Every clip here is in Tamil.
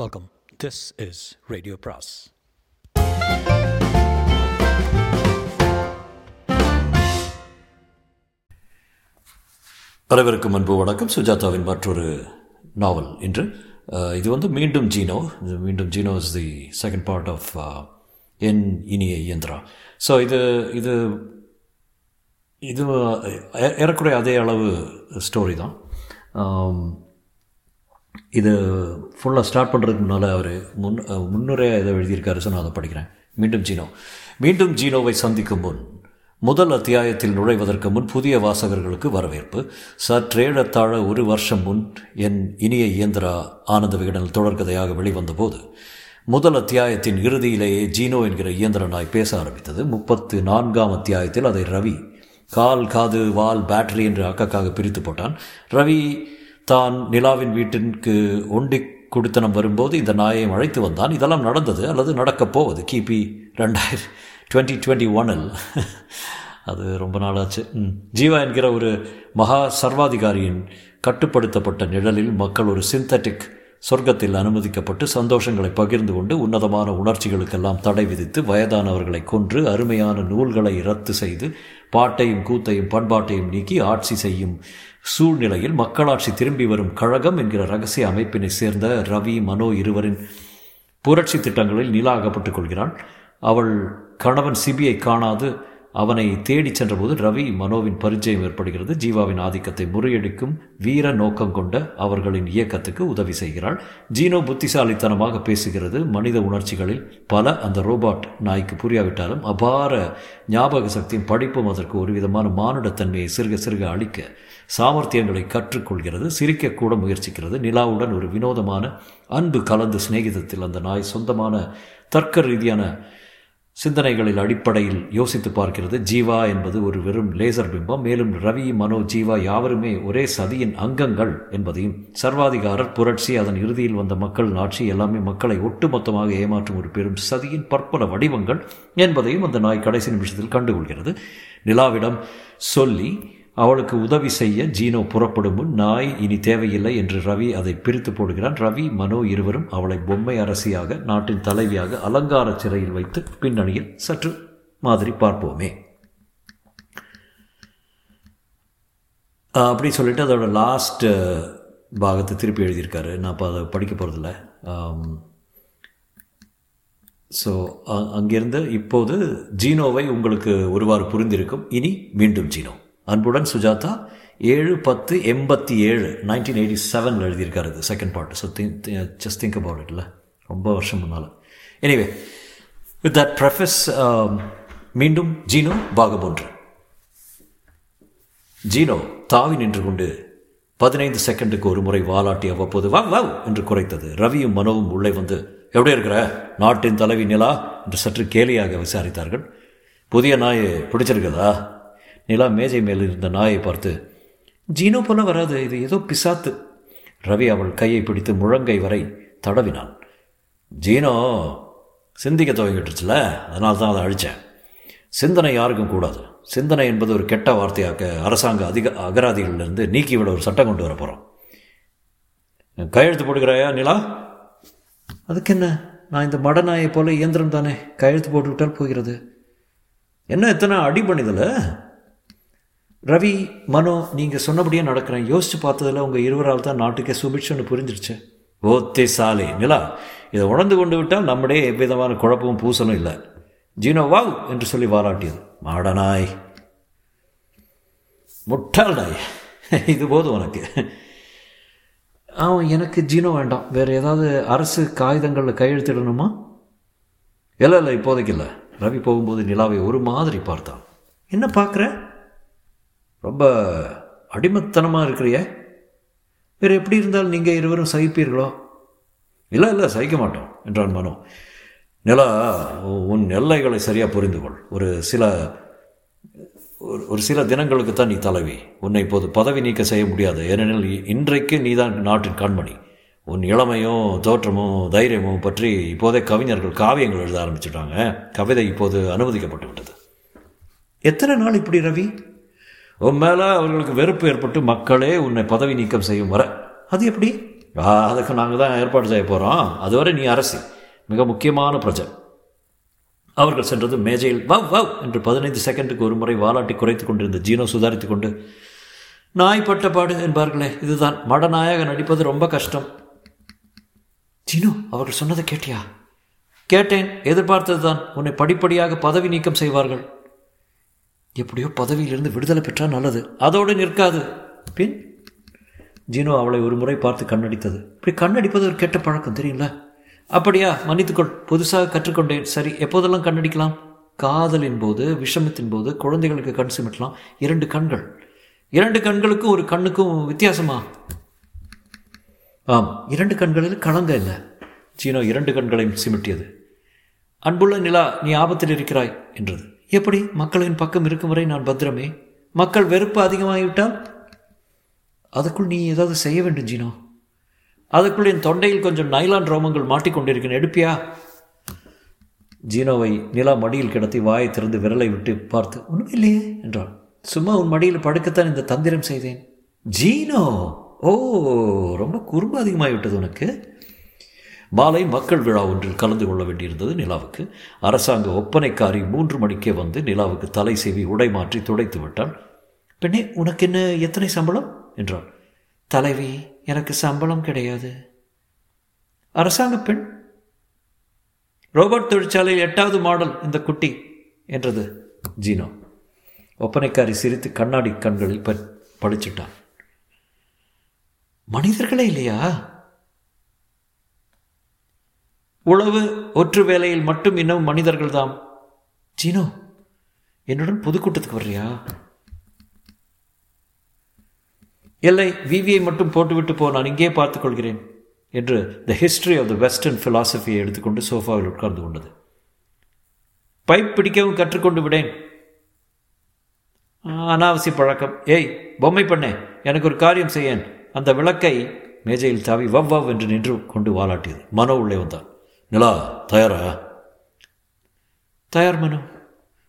வெல்கம் திஸ் இஸ் ரேடியோ பிராஸ் அனைவருக்கும் அன்பு வணக்கம். சுஜாதாவின் மற்றொரு நாவல் இன்று. இது வந்து மீண்டும் ஜீனோ. இது மீண்டும் Jeeno is the second part of En Iniya Iyanthira. So இது இது இது ஏறக்குறைய அதே அளவு ஸ்டோரி தான். இது ஃபுல்லாக ஸ்டார்ட் பண்ணுறதுக்கு முன்னால் அவர் முன் முன்னுரையாக இதை எழுதியிருக்காரு ஸோ நான் அதை படிக்கிறேன். மீண்டும் ஜீனோ. மீண்டும் ஜீனோவை சந்திக்கும் முன் முதல் அத்தியாயத்தில் நுழைவதற்கு முன் புதிய வாசகர்களுக்கு வரவேற்பு. சற்றேழத்தாழ ஒரு வருஷம் முன் என் இனிய இயந்திரா ஆனந்த விகடனில் தொடர்கதையாக வெளிவந்த போது முதல் அத்தியாயத்தின் இறுதியிலேயே ஜீனோ என்கிற இயந்திர நாய் பேச ஆரம்பித்தது. முப்பத்து நான்காம் அத்தியாயத்தில் அதை ரவி கால் காது வால் பேட்டரி என்று அக்கக்காக பிரித்து போட்டான். ரவி தான் நிலாவின் வீட்டிற்கு ஒண்டி குடித்தனம் வரும்போது இந்த நாயை அழைத்து வந்தான். இதெல்லாம் நடந்தது அல்லது நடக்கப் போவது? கிபி ரெண்டாயிரம் டுவெண்ட்டி டுவெண்ட்டி ஒனில் அது ரொம்ப நாளாச்சு. ம். ஜீவா என்கிற ஒரு மகா சர்வாதிகாரியின் கட்டுப்படுத்தப்பட்ட நிழலில் மக்கள் ஒரு சிந்தட்டிக் சொர்க்கத்தில் அனுமதிக்கப்பட்டு சந்தோஷங்களை பகிர்ந்து கொண்டு உன்னதமான உணர்ச்சிகளுக்கெல்லாம் தடை விதித்து வயதானவர்களை கொன்று அருமையான நூல்களை ரத்து செய்து பாட்டையும் கூத்தையும் பண்பாட்டையும் நீக்கி ஆட்சி செய்யும் சூழ்நிலையில் மக்களாட்சி திரும்பி வரும் கழகம் என்கிற ரகசிய அமைப்பினை சேர்ந்த ரவி மனோ இருவரின் புரட்சி திட்டங்களில் நிலா அகப்பட்டுக் கொள்கிறாள். அவள் கணவன் சிபியை காணாது அவனை தேடிச் சென்றபோது ரவி மனோவின் பரிச்சயம் ஏற்படுகிறது. ஜீவாவின் ஆதிக்கத்தை முறியடிக்கும் வீர நோக்கம் கொண்ட அவர்களின் இயக்கத்துக்கு உதவி செய்கிறாள். ஜீனோ புத்திசாலித்தனமாக பேசுகிறது. மனித உணர்ச்சிகளில் பல அந்த ரோபாட் நாய்க்கு புரியாவிட்டாலும் அபார ஞாபக சக்தியும் படிப்பும் அதற்கு ஒரு விதமான மானுடத்தன்மையை சிறுக சிறுக அளிக்க சாமர்த்தியங்களை கற்றுக்கொள்கிறது. சிரிக்கக்கூட முயற்சிக்கிறது. நிலாவுடன் ஒரு வினோதமான அன்பு கலந்து சிநேகிதத்தில் அந்த நாய் சொந்தமான தர்க்க ரீதியான சிந்தனைகளில் அடிப்படையில் யோசித்து பார்க்கிறது. ஜீவா என்பது ஒரு வெறும் லேசர் பிம்பம். மேலும் ரவி மனோ ஜீவா யாவருமே ஒரே சதியின் அங்கங்கள் என்பதையும் சர்வாதிகாரர் புரட்சி அதன் இறுதியில் வந்த மக்கள் ஆட்சி எல்லாமே மக்களை ஒட்டுமொத்தமாக ஏமாற்றும் ஒரு பெரும் சதியின் பற்பல வடிவங்கள் என்பதையும் அந்த நாய் கடைசி நிமிஷத்தில் கண்டுகொள்கிறது. நிலாவிடம் சொல்லி அவளுக்கு உதவி செய்ய ஜீனோ புறப்படும் முன் நாய் இனி தேவையில்லை என்று ரவி அதை பிரித்து போடுகிறான். ரவி மனோ இருவரும் அவளை பொம்மை அரசியாக நாட்டின் தலைவியாக அலங்கார சிறையில் வைத்து பின்னணியில் சற்று மாதிரி பார்ப்போமே. அப்படி சொல்லிட்டு அதோட லாஸ்ட் பாகத்தை திருப்பி எழுதியிருக்காரு. நான் இப்போ அதை படிக்க போகிறதில்ல ஸோ அங்கிருந்து இப்போது ஜீனோவை உங்களுக்கு ஒருவாறு புரிந்திருக்கும். இனி மீண்டும் ஜீனோ. அன்புடன் சுஜாதா ஏழு பத்து எண்பத்தி ஏழு நைன்டீன் எயிட்டி செவனில் எழுதியிருக்காரு இது second part so think just think about இட்ல ரொம்ப வருஷம் முன்னால். எனிவே வித் தட் ப்ரொஃபஸ் மீண்டும் ஜீனோ பாகம் ஒன்று ஜீனோ தாவி நின்று கொண்டு பதினைந்து செகண்டுக்கு ஒரு முறை வாலாட்டி அவ்வப்போது வா வவ் என்று குறைத்தது. ரவியும் மனோவும் உள்ளே வந்து எப்படி இருக்கிற? நாட்டின் தலைவி நிலா என்று சற்று கேலியாக விசாரித்தார்கள். புதிய நாயை பிடிச்சிருக்குதா? நிலா மேஜை மேல் இருந்த நாயை பார்த்து ஜீனோ போல வராது இது ஏதோ பிசாத்து. ரவி அவள் கையை பிடித்து முழங்கை வரை தடவினான். ஜீனோ சிந்திக்க துவங்கிட்டுருச்சுல அதனால தான் அதை அழித்தேன் சிந்தனை யாருக்கும் கூடாது. சிந்தனை என்பது ஒரு கெட்ட வார்த்தையாக்க அரசாங்க அதிக அகராதிகளிலிருந்து நீக்கிவிட ஒரு சட்டம் கொண்டு வர போகிறோம் கையெழுத்து போட்டுக்கிறாயா நிலா? அதுக்கு என்ன நான் இந்த மடநாயை போல இயந்திரம் தானே கையெழுத்து போட்டுக்கிட்டால் போகிறது. என்ன எத்தனை அடி பண்ணிதில்லை ரவி மனோ நீங்கள் சொன்னபடியே நடக்கிறேன் யோசித்து பார்த்ததில் உங்கள் இருவரால் தான் நாட்டுக்கே சுபிட்சுன்னு புரிஞ்சிருச்சு. ஓத்தே சாலே நிலா இதை உணர்ந்து கொண்டு விட்டால் நம்முடைய எவ்விதமான குழப்பமும் பூசலும் இல்லை. ஜீனோ வாவ் என்று சொல்லி வாராட்டியது. மாடனாய். முட்டாள் நாய். இது போதும் உனக்கு. அவன் எனக்கு ஜீனோ வேண்டாம். வேறு ஏதாவது அரசு காகிதங்களில் கையெழுத்திடணுமா? இல்லை இல்லை இப்போதைக்கு இல்லை. ரவி போகும்போது நிலாவை ஒரு மாதிரி பார்த்தான். என்ன பார்க்குற? ரொம்ப அடிமத்தனமாக இருக்கிறிய. வேறு எப்படி இருந்தால் நீங்கள் இருவரும் சகிப்பீர்களோ? இல்லை இல்லை சகிக்க மாட்டோம் என்றான் மனோ. நிலா உன் எல்லைகளை சரியாக புரிந்து கொள் ஒரு சில ஒரு ஒரு சில தினங்களுக்கு தான் நீ தலைவி. உன்னை இப்போது பதவி நீக்க செய்ய முடியாது. ஏனெனில் இன்றைக்கு நீ தான் நாட்டின் கண்மணி. உன் இளமையும் தோற்றமும் தைரியமும் பற்றி இப்போதே கவிஞர்கள் காவியங்கள் எழுத ஆரம்பிச்சிட்டாங்க. கவிதை இப்போது அனுமதிக்கப்பட்டு விட்டது. எத்தனை நாள் இப்படி ரவி? உன் மேலே அவர்களுக்கு வெறுப்பு ஏற்பட்டு மக்களே உன்னை பதவி நீக்கம் செய்யும் வர. அது எப்படி? அதுக்கு நாங்கள் தான் ஏற்பாடு செய்ய போகிறோம் அதுவரை நீ அரசி. மிக முக்கியமான பிரஜை. அவர்கள் சென்றது மேஜையில் வவ் வவ் என்று பதினைந்து செகண்டுக்கு ஒரு முறை வாலாட்டி குறைத்து கொண்டிருந்த ஜீனோ சுதாரித்து கொண்டு நாய் பட்ட பாடு என்பார்களே இதுதான். மடநாயக நடிப்பது ரொம்ப கஷ்டம். ஜீனோ அவர்கள் சொன்னதை கேட்டியா? கேட்டேன். எதிர்பார்த்தது தான் உன்னை படிப்படியாக பதவி நீக்கம் செய்வார்கள். எப்படியோ பதவியிலிருந்து விடுதலை பெற்றால் நல்லது. அதோடு நிற்காது. பின் ஜீனோ அவளை ஒரு முறை பார்த்து கண்ணடித்தது. இப்படி கண்ணடிப்பது ஒரு கெட்ட பழக்கம் தெரியுங்களா அப்படியா மன்னித்துக்கொள். புதுசாக கற்றுக்கொண்டேன். சரி எப்போதெல்லாம் கண்ணடிக்கலாம்? காதலின் போது விஷமத்தின் போது குழந்தைகளுக்கு கண் சிமிட்டலாம். இரண்டு கண்கள். இரண்டு கண்களுக்கும் ஒரு கண்ணுக்கும் வித்தியாசமா? ஆம் இரண்டு கண்களில் கலங்க இல்லை சீனோ இரண்டு கண்களையும் சிமிட்டியது. அன்புள்ள நிலா நீ ஆபத்தில் இருக்கிறாய் என்றது. எப்படி மக்களின் பக்கம் இருக்கும் வரை நான் பத்திரமே? மக்கள் வெறுப்பு அதிகமாகிவிட்டால் அதுக்குள் நீ ஏதாவது செய்ய வேண்டும் ஜீனோ. அதுக்குள் என் தொண்டையில் கொஞ்சம் நைலான் ரோமங்கள் மாட்டிக்கொண்டிருக்கேன் எடுப்பியா? ஜீனோவை நிலா மடியில் கிடத்தி வாயை திறந்து விரலை விட்டு பார்த்து ஒன்றும் இல்லையே என்றாள். சும்மா உன் மடியில் படுக்கத்தான் இந்த தந்திரம் செய்தேன். ஜீனோ! ஓ ரொம்ப குறும்பு அதிகமாகிவிட்டது உனக்கு? மாலை மக்கள் விழா ஒன்றில் கலந்து கொள்ள வேண்டியிருந்தது நிலாவுக்கு. அரசாங்க ஒப்பனைக்காரி மூன்று மணிக்கே வந்து நிலாவுக்கு தலை செவி உடை மாற்றி துடைத்து விட்டான். பெண்ணே உனக்கு என்ன எத்தனை சம்பளம்? என்றாள். தலைவி எனக்கு சம்பளம் கிடையாது. அரசாங்க பெண்? ரோபோட் தொழிற்சாலையில் எட்டாவது மாடல் இந்த குட்டி என்றது ஜீனோ. ஒப்பனைக்காரி சிரித்து கண்ணாடி கண்களில் ப படிச்சிட்டான். மனிதர்களே இல்லையா? உழவு ஒற்று வேலையில் மட்டும் இன்னும் மனிதர்கள் தாம் ஜீனோ என்னுடன் பொதுக்கூட்டத்துக்கு வர்றியா? இல்லை விவியை மட்டும் போட்டுவிட்டு போ நான் இங்கே பார்த்துக்கொள்கிறேன் என்று the history of the western ஃபிலாசபியை எடுத்துக்கொண்டு சோஃபாவில் உட்கார்ந்து கொண்டது. பைப் பிடிக்கவும் கற்றுக்கொண்டு விடேன். அனாவசிய பழக்கம். ஏய் பொம்மை பண்ணே எனக்கு ஒரு காரியம் செய்யேன். அந்த விளக்கை மேஜையில் தாவி வவ் வவ் என்று நின்று கொண்டு வாலாட்டியது. மனோ உள்ளே வந்தான். நிலா தயாரா தயார் மனோ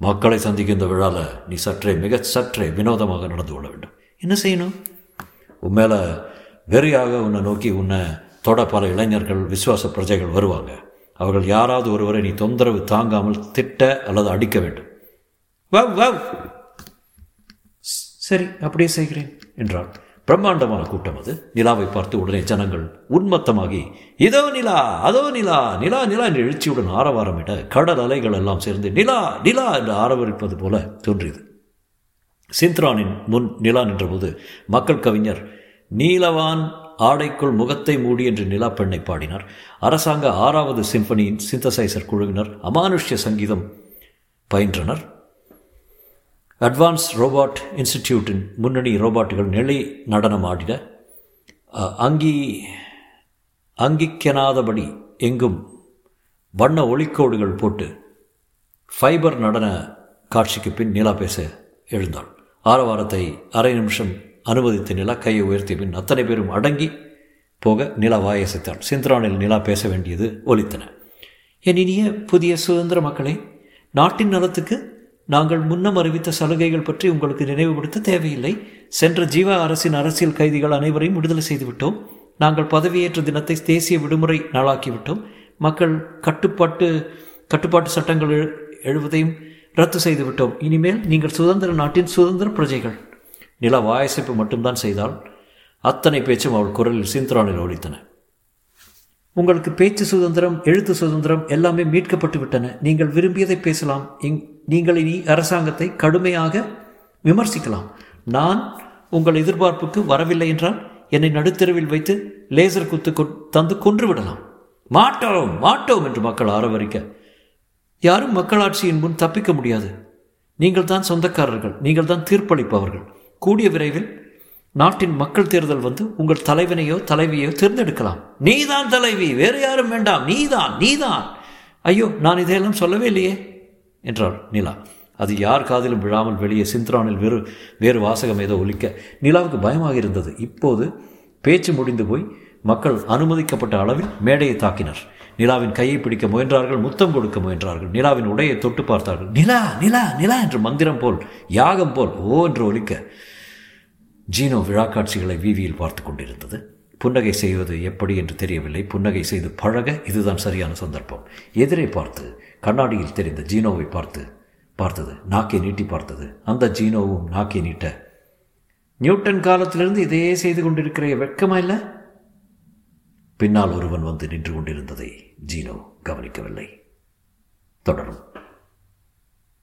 மக்களை சந்திக்கும் இந்த விழால நீ சற்றே மிக சற்றே வினோதமாக நடந்து கொள்ள வேண்டும் என்ன செய்யணும் உன் மேலே வெறியாக உன்னை நோக்கி உன்னை தொட பல இளைஞர்கள் விசுவாச பிரஜைகள் வருவாங்க அவர்கள் யாராவது ஒருவரை நீ தொந்தரவு தாங்காமல் திட்ட அல்லது அடிக்க வேண்டும் வவ் வவ் சரி அப்படியே செய்கிறேன் என்றாள் பிரம்மாண்டமான கூட்டம் அது. நிலாவை பார்த்து உடனே ஜனங்கள் உன்மத்தமாகி இதோ நிலா அதோ நிலா நிலா நிலா என்று எழுச்சியுடன் ஆரவாரமிட கடல் அலைகள் எல்லாம் சேர்ந்து நிலா நிலா என்று ஆரவரிப்பது போல தோன்றியது. சிந்த்ரானின் முன் நிலா நின்றபோது மக்கள் கவிஞர் நீலவான் ஆடைக்குள் முகத்தை மூடி என்று நிலா பெண்ணை பாடினார். அரசாங்க ஆறாவது சிம்பனியின் சிந்தசைசர் குழுவினர் அமானுஷ்ய சங்கீதம் பயின்றனர். அட்வான்ஸ் ரோபாட் இன்ஸ்டிடியூட்டின் முன்னணி ரோபாட்டுகள் நிலை நடனம் ஆடிட அங்கி அங்கிக்கெனாதபடி எங்கும் வண்ண ஒளிக்கோடுகள் போட்டு ஃபைபர் நடன காட்சிக்கு பின் நிலா பேச எழுந்தாள். ஆரவாரத்தை அரை நிமிஷம் அனுமதித்த நிலா கையை உயர்த்திய பின் அத்தனை பேரும் அடங்கி போக நிலா வாயசைத்தாள். சிந்திரானில் நிலா பேச வேண்டியது ஒலித்தன. என் இனிய புதிய சுதந்திர மக்களே நாட்டின் நலத்துக்கு நாங்கள் முன்னம் அறிவித்த சலுகைகள் பற்றி உங்களுக்கு நினைவுபடுத்த தேவையில்லை. சென்ற ஜீவா அரசின் அரசியல் கைதிகள் அனைவரையும் விடுதலை செய்துவிட்டோம். நாங்கள் பதவியேற்ற தினத்தை தேசிய விடுமுறை நாளாக்கிவிட்டோம். மக்கள் கட்டுப்பாட்டு கட்டுப்பாட்டு சட்டங்கள் எழு எழுவதையும் ரத்து செய்துவிட்டோம். இனிமேல் நீங்கள் சுதந்திர நாட்டின் சுதந்திர பிரஜைகள். நில வாயசைப்பு மட்டும்தான் செய்தால் அத்தனை பேச்சும் அவள் குரலில் சிந்தரானில் ஒழித்தன உங்களுக்கு பேச்சு சுதந்திரம் எழுத்து சுதந்திரம் எல்லாமே மீட்கப்பட்டு விட்டன நீங்கள் விரும்பியதை பேசலாம். இங் நீங்கள் இனி அரசாங்கத்தை கடுமையாக விமர்சிக்கலாம். நான் உங்கள் எதிர்பார்ப்புக்கு வரவில்லை என்றால் என்னை நடுத்தெருவில் வைத்து லேசர் குத்து கொ தந்து கொன்று விடலாம் மாட்டோம் மாட்டோம் என்று மக்கள் ஆரவரிக்க. யாரும் மக்களாட்சியின் முன் தப்பிக்க முடியாது. நீங்கள் தான் சொந்தக்காரர்கள் நீங்கள் தான் தீர்ப்பளிப்பவர்கள். கூடிய விரைவில் நாட்டின் மக்கள் தேர்தல் வந்து உங்கள் தலைவனையோ தலைவியோ தேர்ந்தெடுக்கலாம். நீதான் தலைவி வேறு யாரும் வேண்டாம். நீதான் நீதான். ஐயோ நான் இதையெல்லாம் சொல்லவே இல்லையே. என்றாள் நிலா. அது யார் காதிலும் விழாமல் வெளியே சிந்த்ரானில் வேறு வேறு வாசகம் ஏதோ ஒலிக்க. நிலாவுக்கு பயமாக இருந்தது. இப்போது பேச்சு முடிந்து போய் மக்கள் அனுமதிக்கப்பட்ட அளவில் மேடையை தாக்கினர். நிலாவின் கையை பிடிக்க முயன்றார்கள் முத்தம் கொடுக்க முயன்றார்கள். நிலாவின் உடையை தொட்டு பார்த்தார்கள். நிலா நிலா நிலா என்று மந்திரம் போல் யாகம் போல் ஓ என்று ஒலிக்க. ஜீனோ விழா காட்சிகளை வீதியில் பார்த்து கொண்டிருந்தது. புன்னகை செய்வது எப்படி என்று தெரியவில்லை. புன்னகை செய்து பழக இதுதான் சரியான சந்தர்ப்பம். எதிரே பார்த்து கண்ணாடியில் தெரிந்த ஜீனோவை பார்த்து பார்த்தது நாக்கை நீட்டி பார்த்தது. அந்த ஜீனோவும் நாக்கை நீட்ட நியூட்டன் காலத்திலிருந்து இதையே செய்து கொண்டிருக்கிற வெட்கமா இல்லை? பின்னால் ஒருவன் வந்து நின்று கொண்டிருந்ததை ஜீனோ கவனிக்கவில்லை. தொடரும்.